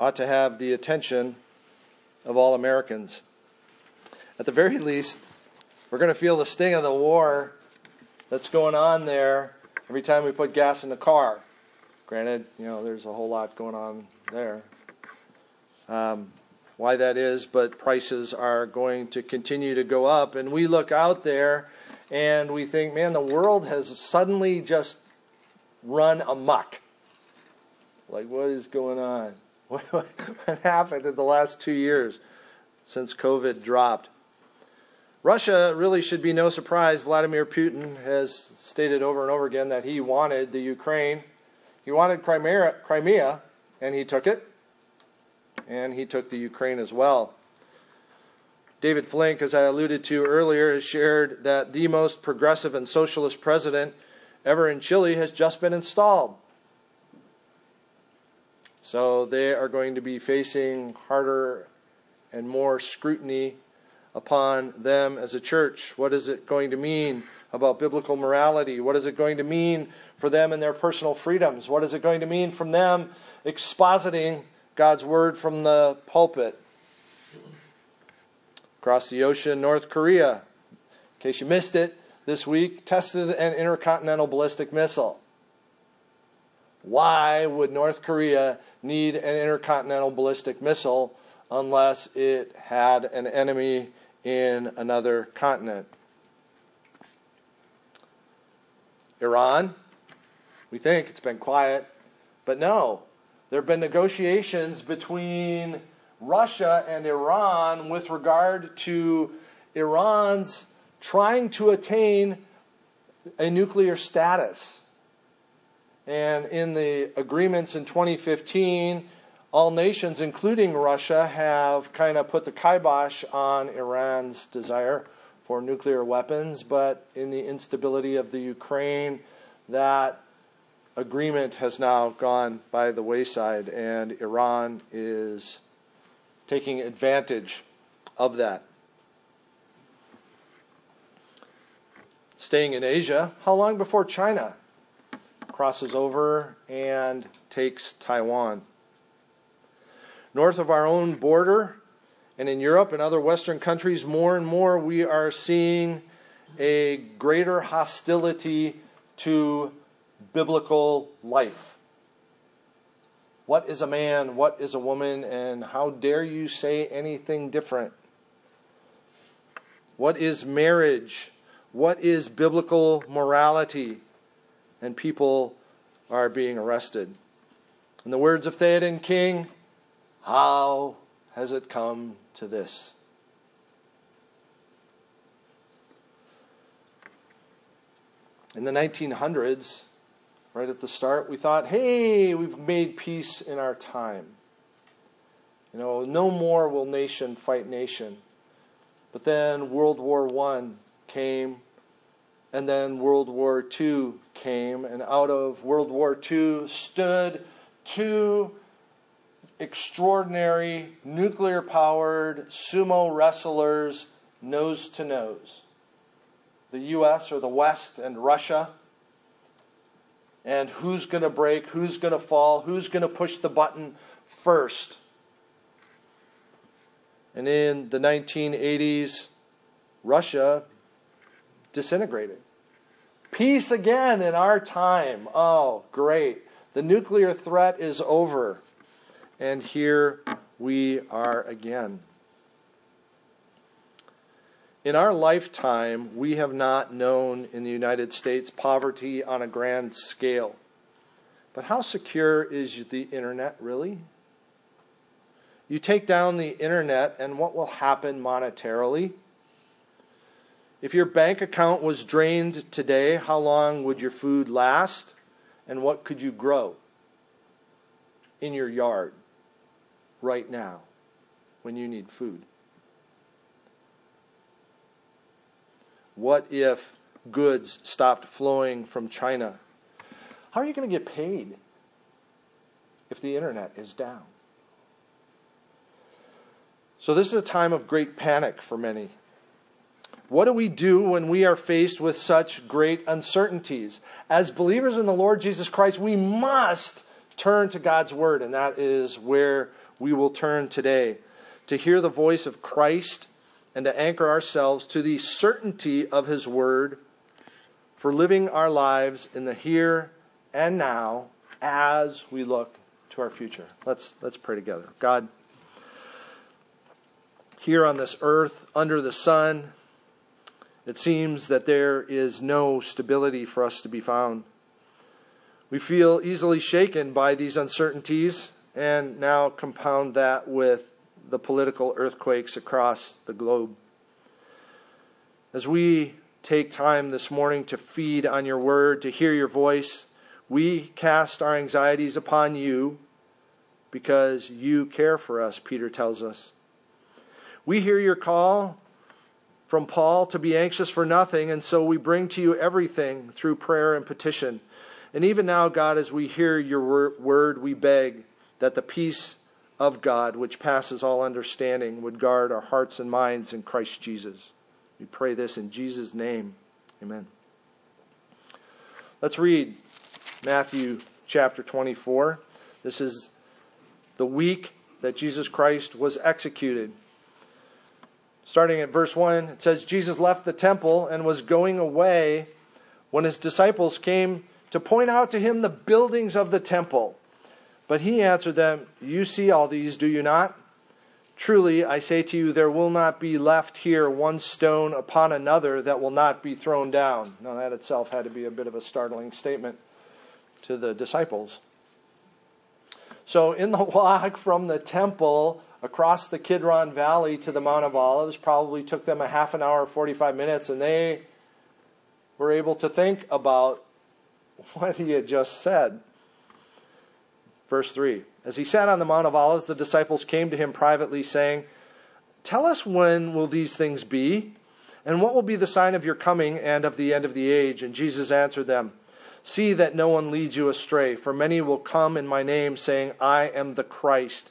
ought to have the attention of all Americans. At the very least, we're going to feel the sting of the war that's going on there every time we put gas in the car. Granted, you know, there's a whole lot going on there. Um, why that is, but prices are going to continue to go up. And we look out there and we think, man, the world has suddenly just run amok. Like, what is going on? What, happened in the last two years since COVID dropped? Russia really should be no surprise. Vladimir Putin has stated over and over again that he wanted the Ukraine. He wanted Crimea, Crimea and he took it. And he took the Ukraine as well. David Flink, as I alluded to earlier, has shared that the most progressive and socialist president ever in Chile has just been installed. So they are going to be facing harder and more scrutiny upon them as a church. What is it going to mean about biblical morality? What is it going to mean for them and their personal freedoms? What is it going to mean from them expositing God's word from the pulpit? Across the ocean, North Korea, in case you missed it, this week tested an intercontinental ballistic missile. Why would North Korea need an intercontinental ballistic missile unless it had an enemy in another continent? Iran, we think it's been quiet, but no. There have been negotiations between Russia and Iran with regard to Iran's trying to attain a nuclear status. And in the agreements in 2015, all nations, including Russia, have kind of put the kibosh on Iran's desire for nuclear weapons. But in the instability of the Ukraine, that agreement has now gone by the wayside, and Iran is taking advantage of that. Staying in Asia, how long before China crosses over and takes Taiwan. North of our own border, and in Europe and other Western countries, more and more we are seeing a greater hostility to biblical life. What is a man? What is a woman? And how dare you say anything different? What is marriage? What is biblical morality? And people are being arrested. In the words of Theoden King, how has it come to this? In the 1900s, right at the start, we thought, hey, we've made peace in our time. You know, no more will nation fight nation. But then World War I came and then World War II came, and out of World War II stood two extraordinary nuclear powered sumo wrestlers nose to nose the US or the West and Russia. And who's going to break? Who's going to fall? Who's going to push the button first? And in the 1980s, Russia disintegrated. Peace again in our time. Oh, great. The nuclear threat is over. And here we are again. In our lifetime, we have not known in the United States poverty on a grand scale. But how secure is the internet really? You take down the internet, and what will happen monetarily? If your bank account was drained today, how long would your food last? And what could you grow in your yard right now when you need food? What if goods stopped flowing from China? How are you going to get paid if the internet is down? So, this is a time of great panic for many. What do we do when we are faced with such great uncertainties? As believers in the Lord Jesus Christ, we must turn to God's Word, and that is where we will turn today. To hear the voice of Christ and to anchor ourselves to the certainty of His Word for living our lives in the here and now as we look to our future. Let's, let's pray together. God, here on this earth, under the sun, it seems that there is no stability for us to be found. We feel easily shaken by these uncertainties and now compound that with the political earthquakes across the globe. As we take time this morning to feed on your word, to hear your voice, we cast our anxieties upon you because you care for us, Peter tells us. We hear your call from Paul to be anxious for nothing, and so we bring to you everything through prayer and petition. And even now, God, as we hear your word, we beg that the peace of God, which passes all understanding, would guard our hearts and minds in Christ Jesus. We pray this in Jesus' name. Amen. Let's read Matthew chapter 24. This is the week that Jesus Christ was executed. Starting at verse 1, it says, Jesus left the temple and was going away when his disciples came to point out to him the buildings of the temple. But he answered them, You see all these, do you not? Truly, I say to you, there will not be left here one stone upon another that will not be thrown down. Now, that itself had to be a bit of a startling statement to the disciples. So, in the walk from the temple across the Kidron Valley to the Mount of Olives, probably took them a half an hour, 45 minutes, and they were able to think about what he had just said. Verse 3 As he sat on the Mount of Olives, the disciples came to him privately, saying, Tell us when will these things be? And what will be the sign of your coming and of the end of the age? And Jesus answered them, See that no one leads you astray, for many will come in my name, saying, I am the Christ,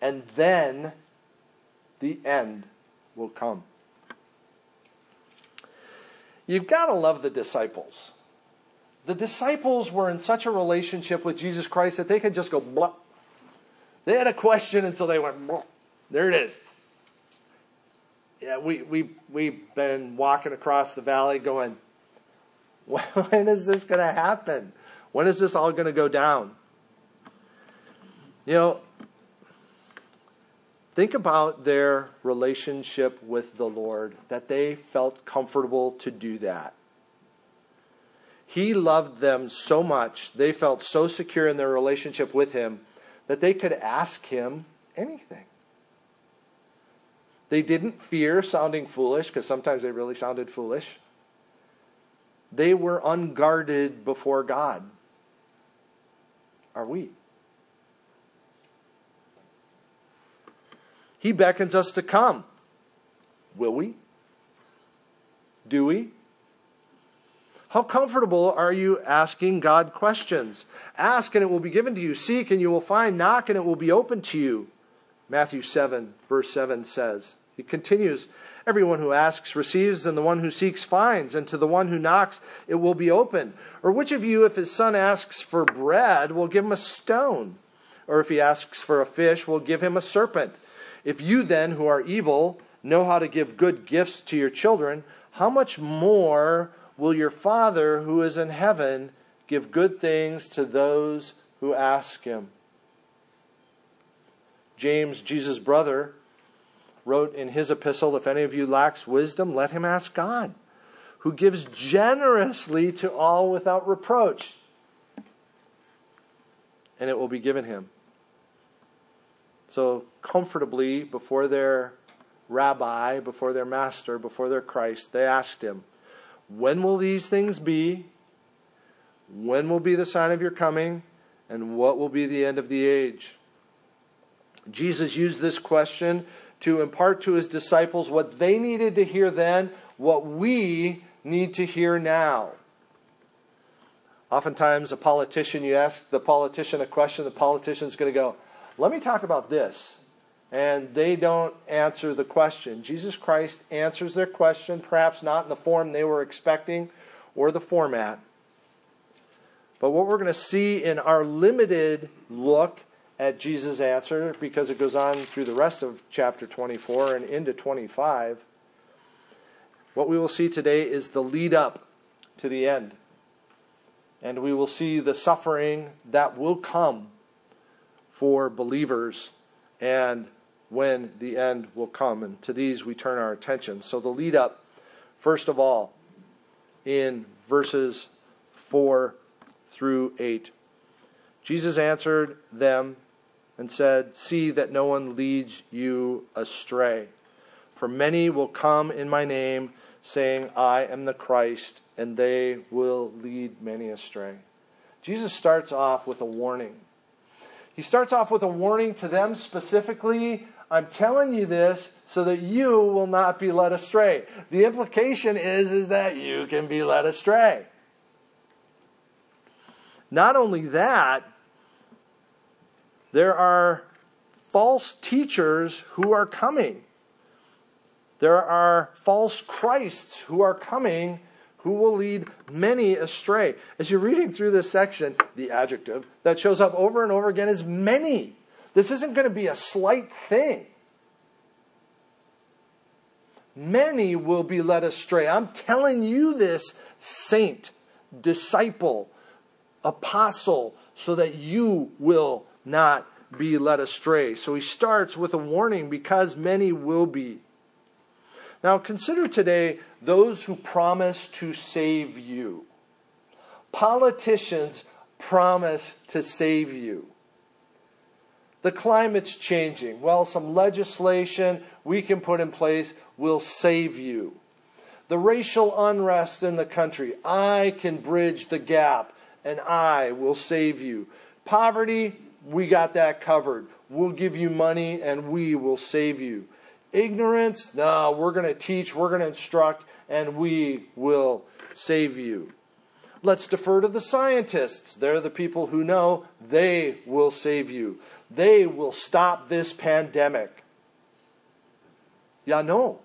And then the end will come. You've got to love the disciples. The disciples were in such a relationship with Jesus Christ that they could just go blah. They had a question, and so they went blah. There it is. Yeah, we, we, we've been walking across the valley going, when is this going to happen? When is this all going to go down? You know, think about their relationship with the Lord, that they felt comfortable to do that. He loved them so much, they felt so secure in their relationship with Him, that they could ask Him anything. They didn't fear sounding foolish, because sometimes they really sounded foolish. They were unguarded before God. Are we? He beckons us to come. Will we? Do we? How comfortable are you asking God questions? Ask and it will be given to you. Seek and you will find. Knock and it will be open to you. Matthew 7, verse 7 says. He continues, Everyone who asks receives, and the one who seeks finds, and to the one who knocks it will be open. Or which of you, if his son asks for bread, will give him a stone? Or if he asks for a fish, will give him a serpent? If you then, who are evil, know how to give good gifts to your children, how much more will your Father who is in heaven give good things to those who ask him? James, Jesus' brother, wrote in his epistle If any of you lacks wisdom, let him ask God, who gives generously to all without reproach, and it will be given him. So, comfortably, before their rabbi, before their master, before their Christ, they asked him, When will these things be? When will be the sign of your coming? And what will be the end of the age? Jesus used this question to impart to his disciples what they needed to hear then, what we need to hear now. Oftentimes, a politician, you ask the politician a question, the politician is going to go, Let me talk about this. And they don't answer the question. Jesus Christ answers their question, perhaps not in the form they were expecting or the format. But what we're going to see in our limited look at Jesus' answer, because it goes on through the rest of chapter 24 and into 25, what we will see today is the lead up to the end. And we will see the suffering that will come for believers and when the end will come. And to these we turn our attention. So the lead up, first of all, in verses 4 through 8. Jesus answered them and said, See that no one leads you astray. For many will come in my name, saying, I am the Christ, and they will lead many astray. Jesus starts off with a warning. He starts off with a warning to them specifically. I'm telling you this so that you will not be led astray. The implication is, is that you can be led astray. Not only that, there are false teachers who are coming. There are false Christs who are coming who will lead many astray. As you're reading through this section, the adjective that shows up over and over again is many. This isn't going to be a slight thing. Many will be led astray. I'm telling you this, saint, disciple, apostle so that you will not be led astray. So he starts with a warning because many will be. Now consider today those who promise to save you. Politicians promise to save you. The climate's changing. Well, some legislation we can put in place will save you. The racial unrest in the country, I can bridge the gap and I will save you. Poverty, we got that covered. We'll give you money and we will save you. Ignorance, no, we're going to teach, we're going to instruct, and we will save you. Let's defer to the scientists. They're the people who know they will save you. They will stop this pandemic. Yeah, no.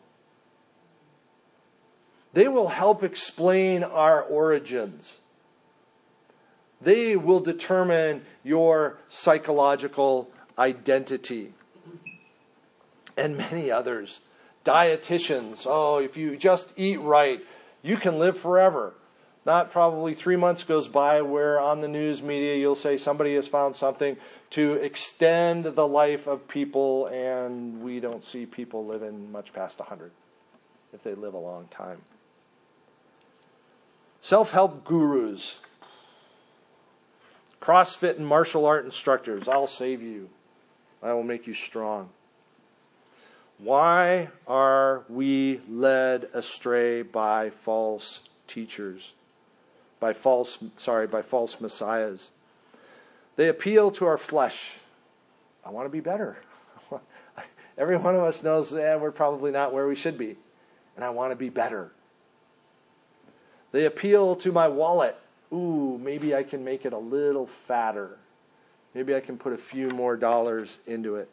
They will help explain our origins. They will determine your psychological identity. And many others. Dietitians. Oh, if you just eat right, you can live forever. Not probably three months goes by where on the news media you'll say somebody has found something to extend the life of people, and we don't see people living much past 100 if they live a long time. Self help gurus CrossFit and martial art instructors, I'll save you. I will make you strong. Why are we led astray by false teachers? By false, sorry, by false messiahs. They appeal to our flesh. I want to be better. Every one of us knows that we're probably not where we should be, and I want to be better. They appeal to my wallet ooh, maybe I can make it a little fatter. Maybe I can put a few more dollars into it.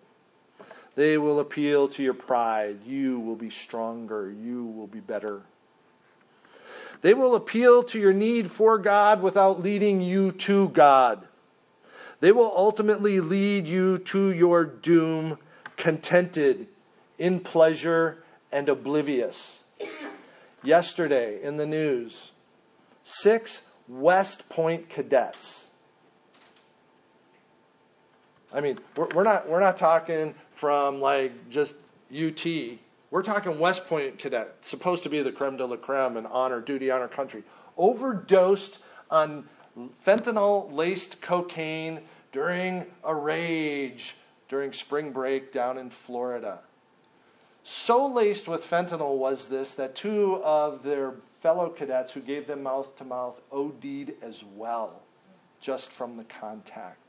They will appeal to your pride. You will be stronger. You will be better. They will appeal to your need for God without leading you to God. They will ultimately lead you to your doom, contented, in pleasure, and oblivious. Yesterday in the news, six West Point cadets I mean, we're, not we're not talking from like just UT. We're talking West Point cadet, supposed to be the creme de la creme and honor duty honor country, overdosed on fentanyl laced cocaine during a rage during spring break down in Florida. So laced with fentanyl was this that two of their fellow cadets who gave them mouth to mouth OD'd as well, just from the contact.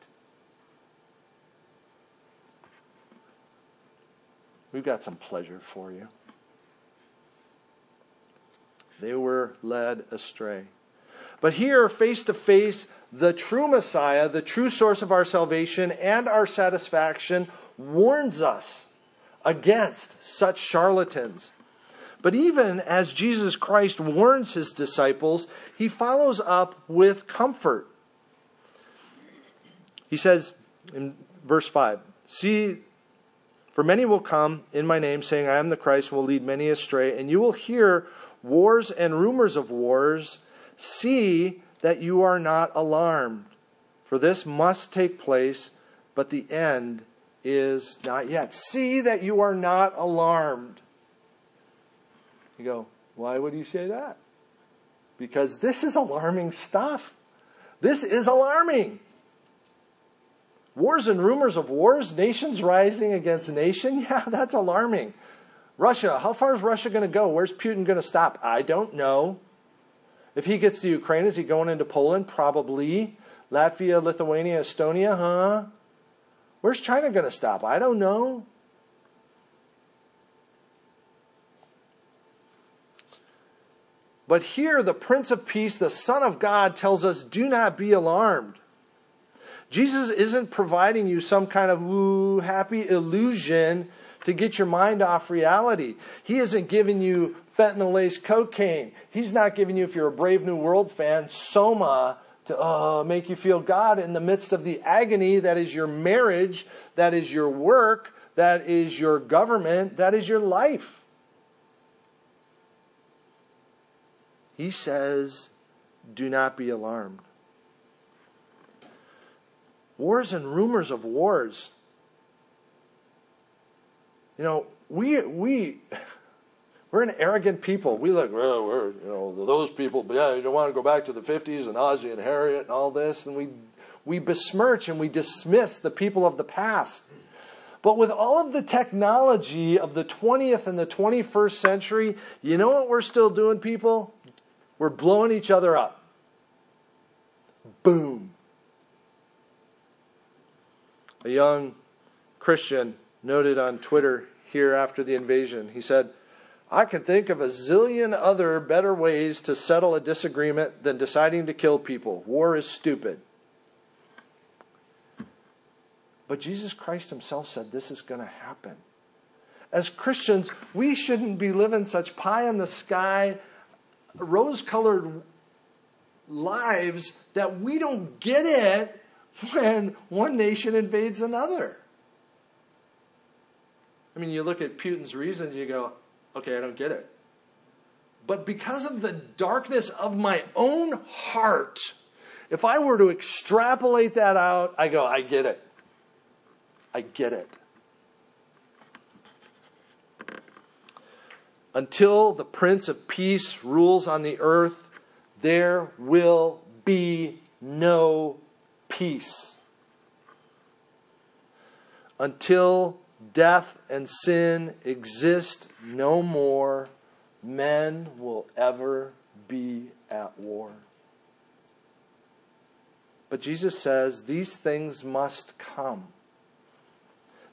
We've got some pleasure for you. They were led astray. But here, face to face, the true Messiah, the true source of our salvation and our satisfaction, warns us against such charlatans. But even as Jesus Christ warns his disciples, he follows up with comfort. He says in verse 5 See, for many will come in my name, saying, I am the Christ, and will lead many astray, and you will hear wars and rumors of wars. See that you are not alarmed, for this must take place, but the end is not yet. See that you are not alarmed. You go, why would he say that? Because this is alarming stuff. This is alarming. Wars and rumors of wars, nations rising against nation. Yeah, that's alarming. Russia, how far is Russia going to go? Where's Putin going to stop? I don't know. If he gets to Ukraine, is he going into Poland? Probably. Latvia, Lithuania, Estonia, huh? Where's China going to stop? I don't know. But here, the Prince of Peace, the Son of God, tells us do not be alarmed. Jesus isn't providing you some kind of woo, happy illusion to get your mind off reality. He isn't giving you fentanyl laced cocaine. He's not giving you, if you're a Brave New World fan, soma to uh, make you feel God in the midst of the agony that is your marriage, that is your work, that is your government, that is your life. He says, Do not be alarmed. Wars and rumors of wars. You know, we, we, we're an arrogant people. We look, well, we're, you know, those people, but yeah, you don't want to go back to the 50s and Ozzie and Harriet and all this. And we, we besmirch and we dismiss the people of the past. But with all of the technology of the 20th and the 21st century, you know what we're still doing, people? We're blowing each other up. Boom. A young Christian noted on Twitter here after the invasion, he said, I can think of a zillion other better ways to settle a disagreement than deciding to kill people. War is stupid. But Jesus Christ himself said this is going to happen. As Christians, we shouldn't be living such pie in the sky, rose colored lives that we don't get it when one nation invades another. I mean, you look at Putin's reasons, you go, Okay, I don't get it. But because of the darkness of my own heart, if I were to extrapolate that out, I go, I get it. I get it. Until the Prince of Peace rules on the earth, there will be no peace. Until death and sin exist no more, men will ever be at war. But Jesus says these things must come.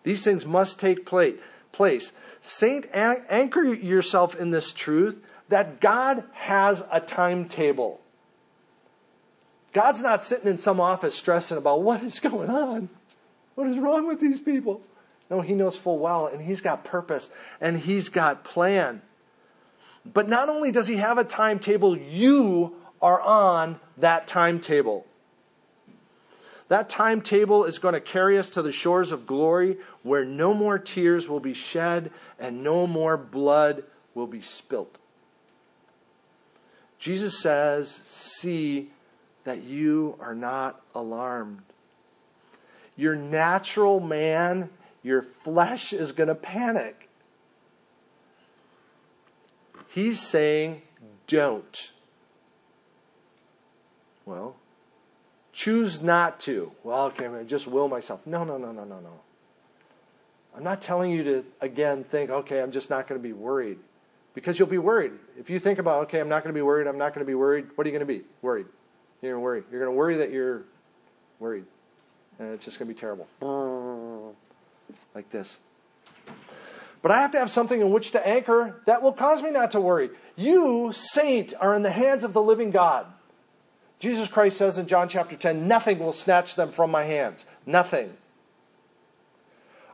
These things must take place. Saint, anchor yourself in this truth that God has a timetable. God's not sitting in some office stressing about what is going on. What is wrong with these people? No, he knows full well, and he's got purpose, and he's got plan. But not only does he have a timetable, you are on that timetable. That timetable is going to carry us to the shores of glory where no more tears will be shed and no more blood will be spilt. Jesus says, See that you are not alarmed. your natural man, your flesh is going to panic. He's saying, don't. Well, choose not to. Well, okay, I just will myself. No, no, no, no, no, no. I'm not telling you to, again, think, okay, I'm just not going to be worried. Because you'll be worried. If you think about, okay, I'm not going to be worried, I'm not going to be worried, what are you going to be? Worried. You're going to worry. You're going to worry that you're worried. And it's just going to be terrible. Like this. But I have to have something in which to anchor that will cause me not to worry. You, saint, are in the hands of the living God. Jesus Christ says in John chapter 10, nothing will snatch them from my hands. Nothing.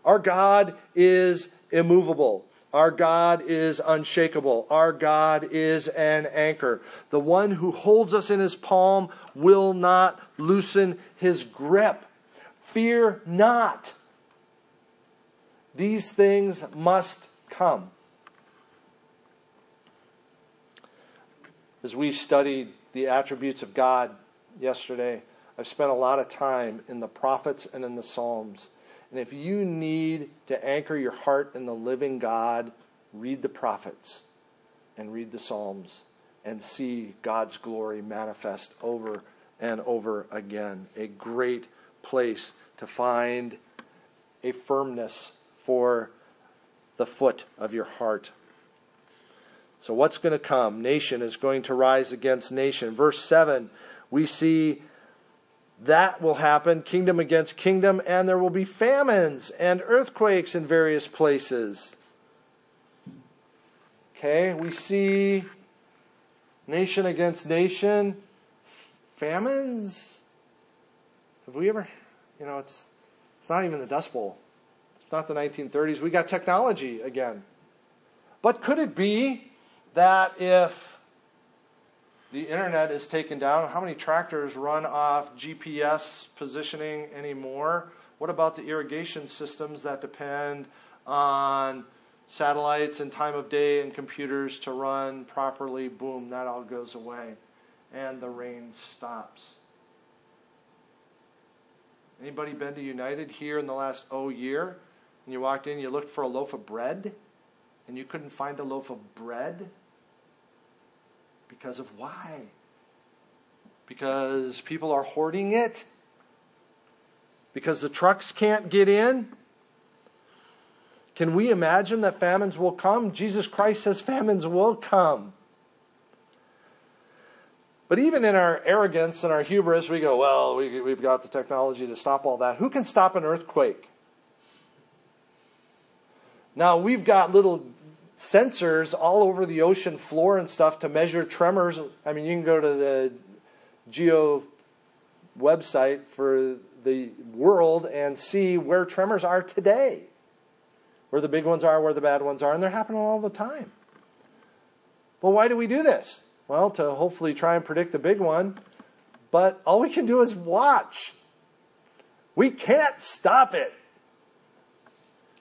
Our God is immovable. Our God is unshakable. Our God is an anchor. The one who holds us in his palm will not loosen his grip. Fear not. These things must come. As we studied the attributes of God yesterday, I've spent a lot of time in the prophets and in the Psalms. And if you need to anchor your heart in the living God, read the prophets and read the Psalms and see God's glory manifest over and over again. A great place to find a firmness for the foot of your heart. So, what's going to come? Nation is going to rise against nation. Verse 7, we see that will happen kingdom against kingdom, and there will be famines and earthquakes in various places. Okay, we see nation against nation, famines. Have we ever, you know, it's, it's not even the Dust Bowl. It's not the 1930s. We got technology again. But could it be that if the internet is taken down, how many tractors run off GPS positioning anymore? What about the irrigation systems that depend on satellites and time of day and computers to run properly? Boom, that all goes away. And the rain stops. Anybody been to United here in the last oh year? and you walked in, you looked for a loaf of bread, and you couldn't find a loaf of bread? Because of why? Because people are hoarding it? Because the trucks can't get in? Can we imagine that famines will come? Jesus Christ says famines will come. But even in our arrogance and our hubris, we go, well, we, have got the technology to stop all that. Who can stop an earthquake? Now, we've got little sensors all over the ocean floor and stuff to measure tremors. I mean, you can go to the Geo website for the world and see where tremors are today, where the big ones are, where the bad ones are, and they're happening all the time. Well, why do we do this? Well, to hopefully try and predict the big one, but all we can do is watch. We can't stop it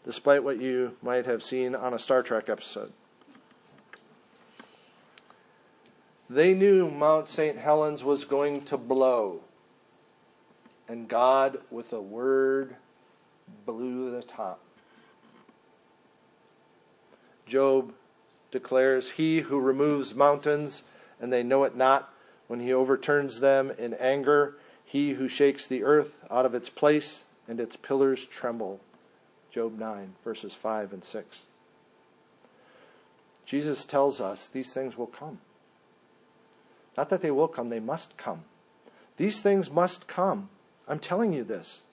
despite what you might have seen on a Star Trek episode. They knew Mount St. Helens was going to blow. And God, with a word, blew the top. Job declares, He who removes mountains, and they know it not, when he overturns them in anger, he who shakes the earth out of its place, and its pillars tremble. Job 9, verses 5 and 6. Jesus tells us these things will come. Not that they will come, they must come. These things must come. I'm telling you this.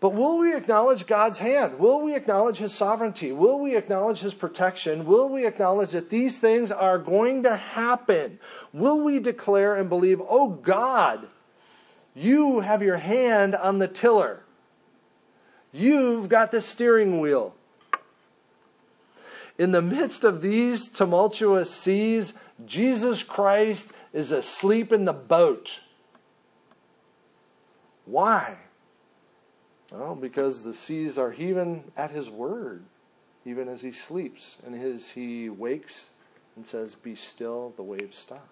But will we acknowledge God's hand? Will we acknowledge His sovereignty? Will we acknowledge His protection? Will we acknowledge that these things are going to happen? Will we declare and believe, oh God, you have your hand on the tiller? You've got the steering wheel. In the midst of these tumultuous seas, Jesus Christ is asleep in the boat. Why? Well, because the seas are heaving at his word, even as he sleeps. And as he wakes and says, Be still, the waves stop.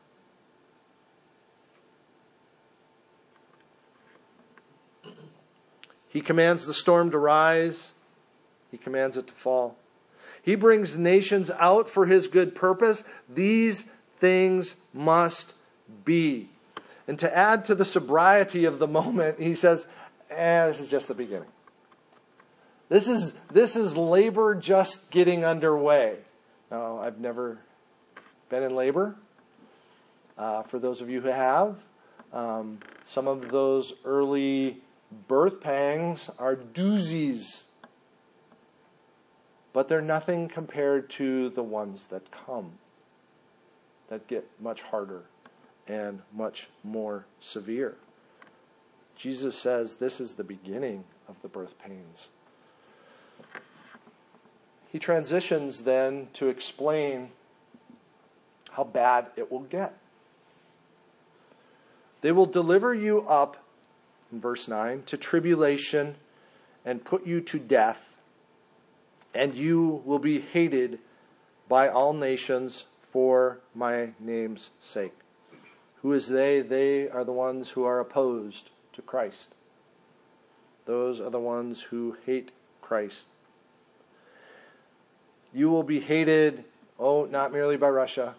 He commands the storm to rise, he commands it to fall. He brings nations out for his good purpose. These things must be. And to add to the sobriety of the moment, he says, eh, this is just the beginning. This is, this is labor just getting underway. Now, I've never been in labor. Uh, for those of you who have, um, some of those early birth pangs are doozies, but they're nothing compared to the ones that come, that get much harder and much more severe. Jesus says this is the beginning of the birth pains. He transitions then to explain how bad it will get. They will deliver you up, in verse 9, to tribulation and put you to death, and you will be hated by all nations for my name's sake. Who is they? They are the ones who are opposed to Christ. Those are the ones who hate Christ. You will be hated, oh, not merely by Russia.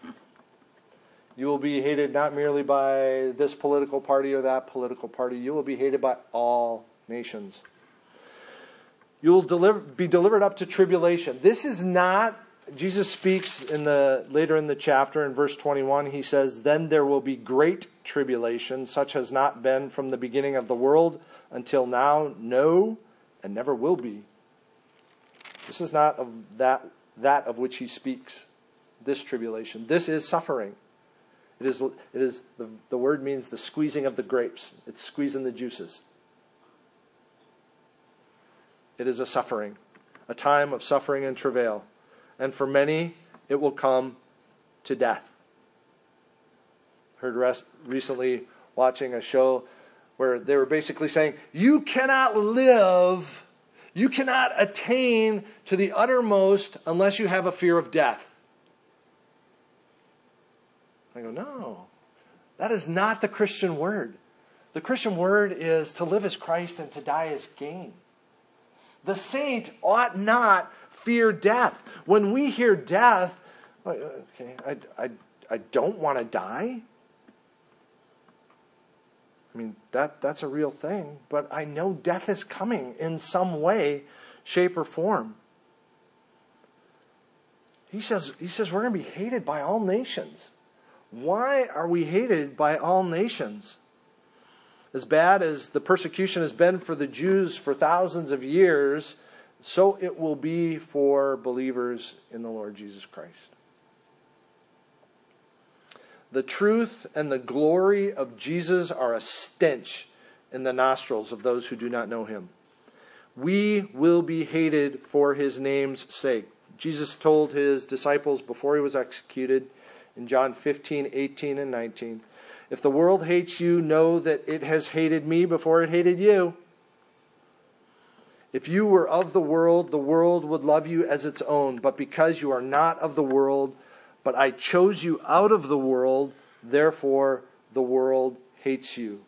You will be hated not merely by this political party or that political party. You will be hated by all nations. You will deliver, be delivered up to tribulation. This is not Jesus speaks in the later in the chapter in verse 21 he says then there will be great tribulation such has not been from the beginning of the world until now no and never will be this is not of that that of which he speaks, this tribulation. This is suffering. It is, it is the, the word means the squeezing of the grapes, it's squeezing the juices. It is a suffering, a time of suffering and travail. And for many, it will come to death. Heard rest, recently watching a show where they were basically saying, You cannot live you cannot attain to the uttermost unless you have a fear of death. I go, no, that is not the Christian word. The Christian word is to live as Christ and to die as gain. The saint ought not fear death. When we hear death, oh, okay, I, I, I don't want to die. I mean, that, that's a real thing, but I know death is coming in some way, shape, or form. He says, he says we're going to be hated by all nations. Why are we hated by all nations? As bad as the persecution has been for the Jews for thousands of years, so it will be for believers in the Lord Jesus Christ. The truth and the glory of Jesus are a stench in the nostrils of those who do not know him. We will be hated for his name's sake. Jesus told his disciples before he was executed in John 15, 18, and 19 If the world hates you, know that it has hated me before it hated you. If you were of the world, the world would love you as its own. But because you are not of the world, but I chose you out of the world, therefore the world hates you.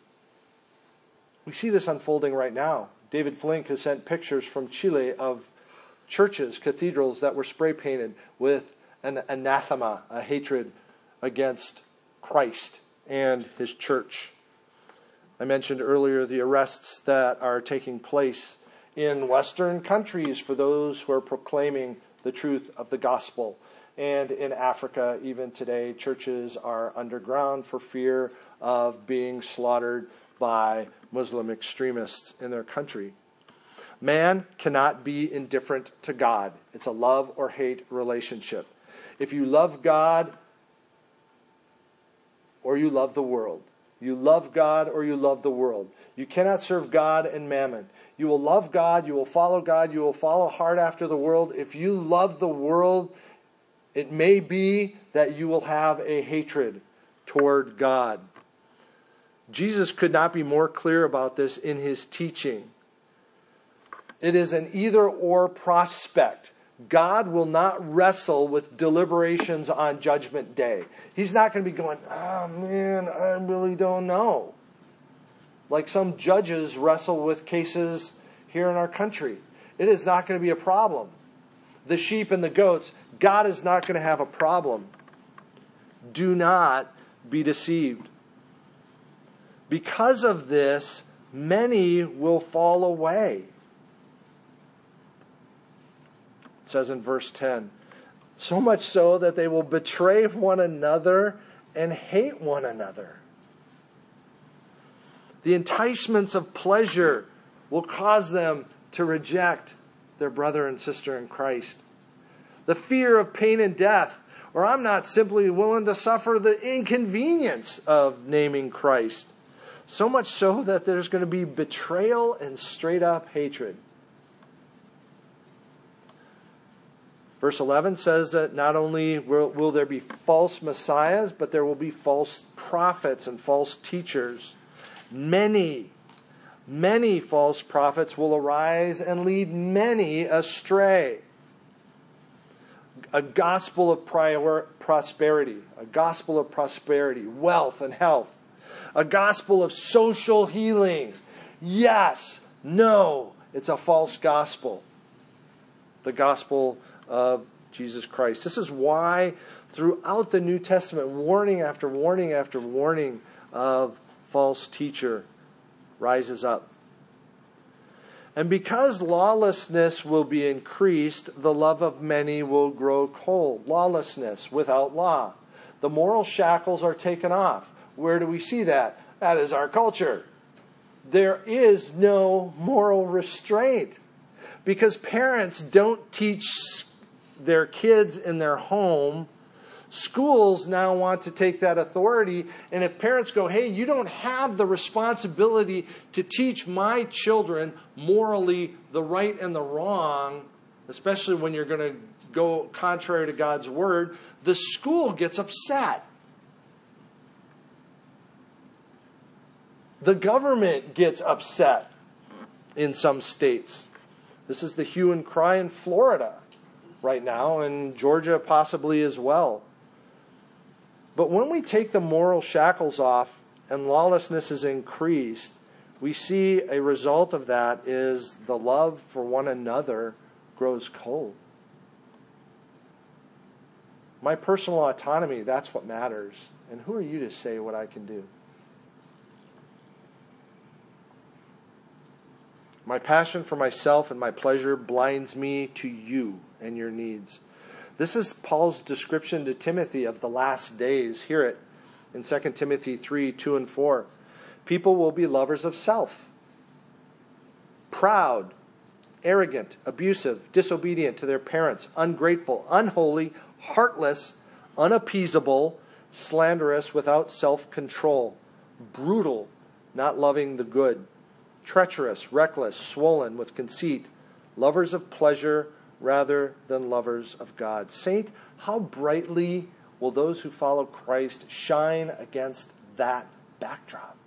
We see this unfolding right now. David Flink has sent pictures from Chile of churches, cathedrals that were spray painted with an anathema, a hatred against Christ and his church. I mentioned earlier the arrests that are taking place in Western countries for those who are proclaiming the truth of the gospel. And in Africa, even today, churches are underground for fear of being slaughtered by Muslim extremists in their country. Man cannot be indifferent to God. It's a love or hate relationship. If you love God or you love the world, you love God or you love the world. You cannot serve God and mammon. You will love God, you will follow God, you will follow hard after the world. If you love the world, it may be that you will have a hatred toward God. Jesus could not be more clear about this in his teaching. It is an either or prospect. God will not wrestle with deliberations on Judgment Day. He's not going to be going, oh man, I really don't know. Like some judges wrestle with cases here in our country. It is not going to be a problem. The sheep and the goats, God is not going to have a problem. Do not be deceived. Because of this, many will fall away. It says in verse 10 so much so that they will betray one another and hate one another. The enticements of pleasure will cause them to reject their brother and sister in Christ. The fear of pain and death, or I'm not simply willing to suffer the inconvenience of naming Christ. So much so that there's going to be betrayal and straight up hatred. Verse 11 says that not only will, will, there be false messiahs, but there will be false prophets and false teachers. Many, many false prophets will arise and lead many astray. A gospel of prior, prosperity, a gospel of prosperity, wealth, and health, a gospel of social healing. Yes, no, it's a false gospel. The gospel of Jesus Christ. This is why throughout the New Testament, warning after warning after warning of false teacher rises up. And because lawlessness will be increased, the love of many will grow cold. Lawlessness without law. The moral shackles are taken off. Where do we see that? That is our culture. There is no moral restraint because parents don't teach their kids in their home, schools now want to take that authority. And if parents go, hey, you don't have the responsibility to teach my children morally the right and the wrong, especially when you're going to go contrary to God's word, the school gets upset. The government gets upset in some states. This is the hue and cry in Florida right now, and Georgia possibly as well. But when we take the moral shackles off and lawlessness is increased, we see a result of that is the love for one another grows cold. My personal autonomy, that's what matters. And who are you to say what I can do? My passion for myself and my pleasure blinds me to you and your needs. This is Paul's description to Timothy of the last days. Hear it in 2 Timothy 3 2 and 4. People will be lovers of self, proud, arrogant, abusive, disobedient to their parents, ungrateful, unholy, heartless, unappeasable, slanderous, without self control, brutal, not loving the good, treacherous, reckless, swollen with conceit, lovers of pleasure rather than lovers of God. Saint, how brightly will those who follow Christ shine against that backdrop?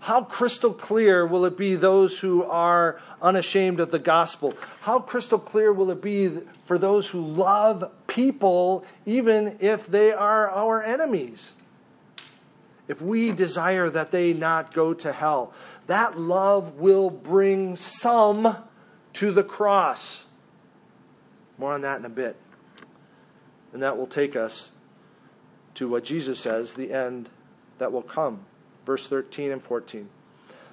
How crystal clear will it be those who are unashamed of the gospel? How crystal clear will it be for those who love people even if they are our enemies? If we desire that they not go to hell, that love will bring some to the cross. More on that in a bit. And that will take us to what Jesus says, the end that will come. Verse 13 and 14.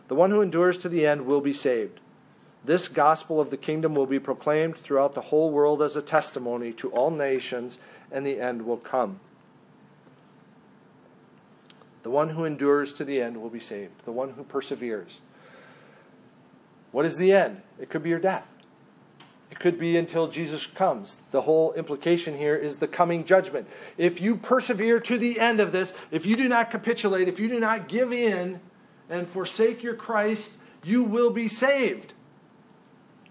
The one who endures to the end will be saved. This gospel of the kingdom will be proclaimed throughout the whole world as a testimony to all nations, and the end will come. The one who endures to the end will be saved. The one who perseveres. What is the end? It could be your death. It could be until Jesus comes. The whole implication here is the coming judgment. If you persevere to the end of this, if you do not capitulate, if you do not give in and forsake your Christ, you will be saved.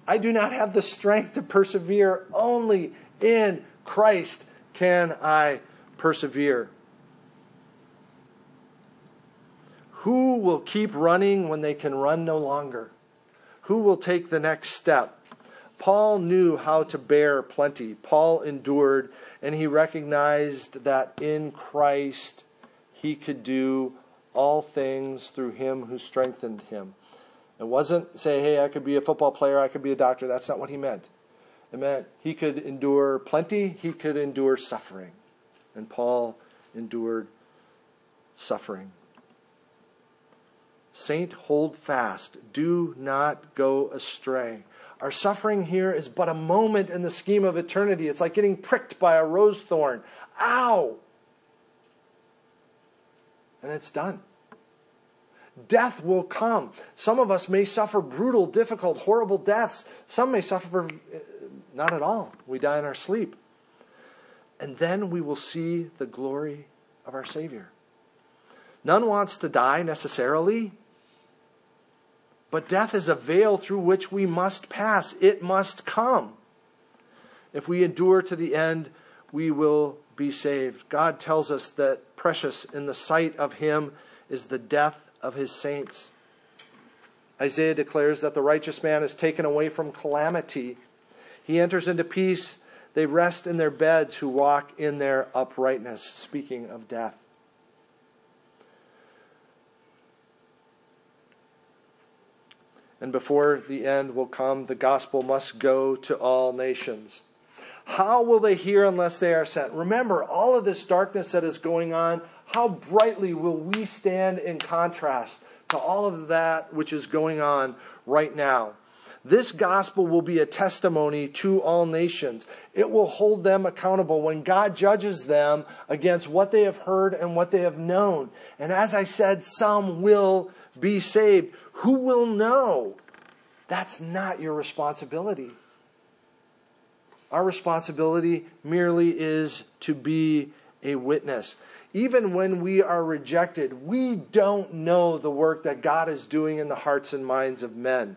I do not have the strength to persevere. Only in Christ can I persevere. Who will keep running when they can run no longer? Who will take the next step? Paul knew how to bear plenty. Paul endured, and he recognized that in Christ he could do all things through him who strengthened him. It wasn't say, hey, I could be a football player, I could be a doctor. That's not what he meant. It meant he could endure plenty, he could endure suffering. And Paul endured suffering. Saint, hold fast. Do not go astray. Our suffering here is but a moment in the scheme of eternity. It's like getting pricked by a rose thorn. Ow! And it's done. Death will come. Some of us may suffer brutal, difficult, horrible deaths. Some may suffer uh, not at all. We die in our sleep. And then we will see the glory of our Savior. None wants to die necessarily, but death is a veil through which we must pass. It must come. If we endure to the end, we will be saved. God tells us that precious in the sight of Him is the death of His saints. Isaiah declares that the righteous man is taken away from calamity. He enters into peace. They rest in their beds who walk in their uprightness, speaking of death. And before the end will come, the gospel must go to all nations. How will they hear unless they are sent? Remember, all of this darkness that is going on, how brightly will we stand in contrast to all of that which is going on right now? This gospel will be a testimony to all nations. It will hold them accountable when God judges them against what they have heard and what they have known. And as I said, some will be saved. Who will know? That's not your responsibility. Our responsibility merely is to be a witness. Even when we are rejected, we don't know the work that God is doing in the hearts and minds of men.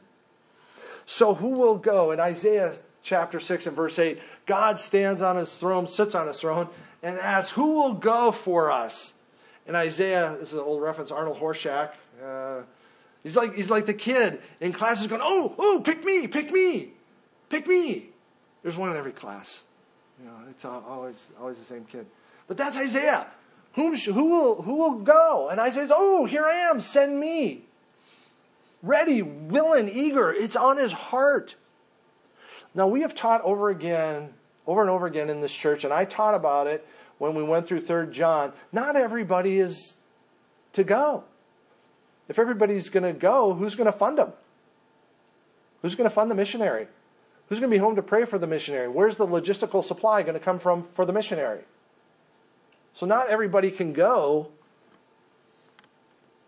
So who will go? In Isaiah chapter 6 and verse 8, God stands on his throne, sits on his throne, and asks, Who will go for us? In Isaiah, this is an old reference, Arnold Horshack, uh, he's like he's like the kid in classes going, oh, oh, pick me, pick me, pick me. There's one in every class. You know, it's always always the same kid. But that's Isaiah. Whom, who will who will go? And Isaiah says, oh, here I am, send me. Ready, willing, eager. It's on his heart. Now we have taught over again, over and over again in this church, and I taught about it when we went through Third John. Not everybody is to go. If everybody's going to go, who's going to fund them? Who's going to fund the missionary? Who's going to be home to pray for the missionary? Where's the logistical supply going to come from for the missionary? So, not everybody can go,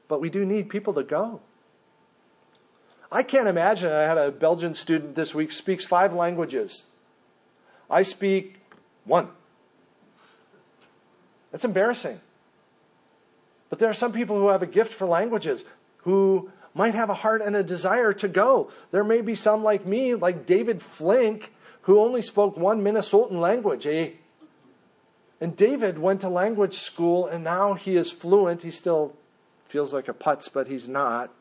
but we do need people to go. I can't imagine. I had a Belgian student this week speaks five languages. I speak one. That's embarrassing. But there are some people who have a gift for languages who might have a heart and a desire to go. There may be some like me, like David Flink, who only spoke one Minnesotan language. Eh? And David went to language school and now he is fluent. He still feels like a putz, but he's not.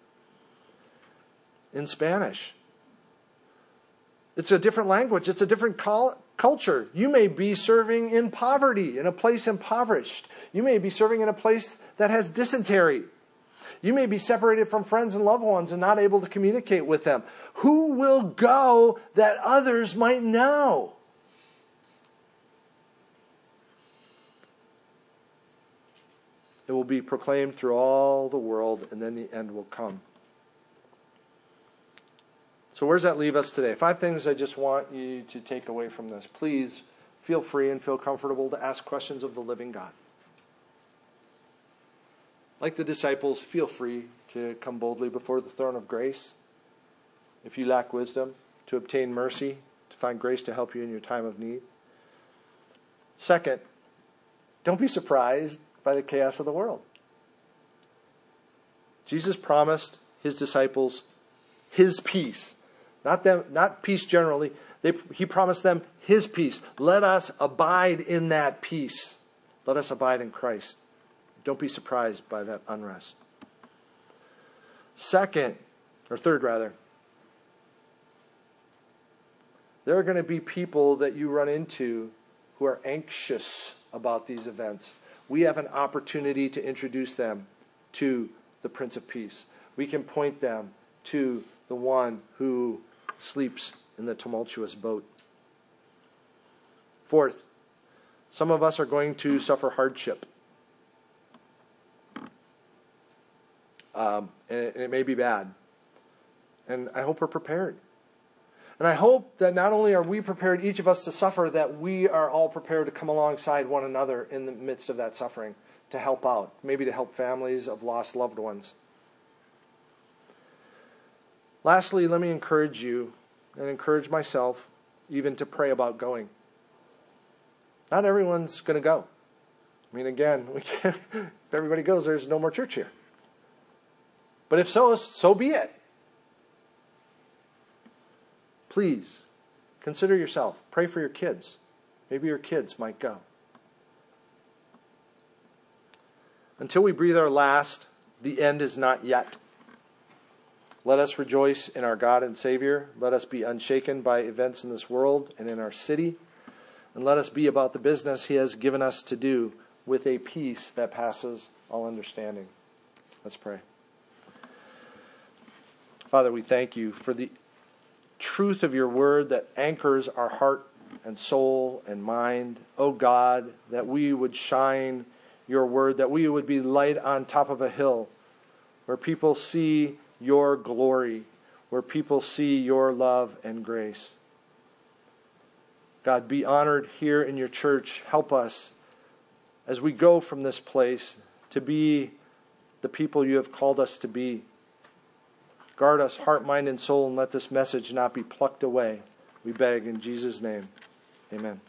In Spanish. It's a different language, it's a different culture. You may be serving in poverty, in a place impoverished. You may be serving in a place that has dysentery. You may be separated from friends and loved ones and not able to communicate with them. Who will go that others might know? It will be proclaimed through all the world, and then the end will come. So, where does that leave us today? Five things I just want you to take away from this. Please feel free and feel comfortable to ask questions of the living God. Like the disciples, feel free to come boldly before the throne of grace if you lack wisdom, to obtain mercy, to find grace to help you in your time of need. Second, don't be surprised by the chaos of the world. Jesus promised his disciples his peace. Not them, not peace generally. They, he promised them his peace. Let us abide in that peace. Let us abide in Christ. Don't be surprised by that unrest. Second, or third rather, there are going to be people that you run into who are anxious about these events. We have an opportunity to introduce them to the Prince of Peace. We can point them to the one who sleeps in the tumultuous boat. Fourth, some of us are going to suffer hardship. Um, and, it, and it may be bad. And I hope we're prepared. And I hope that not only are we prepared, each of us, to suffer, that we are all prepared to come alongside one another in the midst of that suffering to help out, maybe to help families of lost loved ones. Lastly, let me encourage you and encourage myself even to pray about going. Not everyone's going to go. I mean, again, we can't, if everybody goes, there's no more church here. But if so, so be it. Please consider yourself. Pray for your kids. Maybe your kids might go. Until we breathe our last, the end is not yet. Let us rejoice in our God and Savior. Let us be unshaken by events in this world and in our city. And let us be about the business He has given us to do with a peace that passes all understanding. Let's pray. Father, we thank you for the truth of your word that anchors our heart and soul and mind. Oh God, that we would shine your word, that we would be light on top of a hill where people see your glory, where people see your love and grace. God, be honored here in your church. Help us as we go from this place to be the people you have called us to be. Guard us, heart, mind, and soul, and let this message not be plucked away. We beg in Jesus' name. Amen.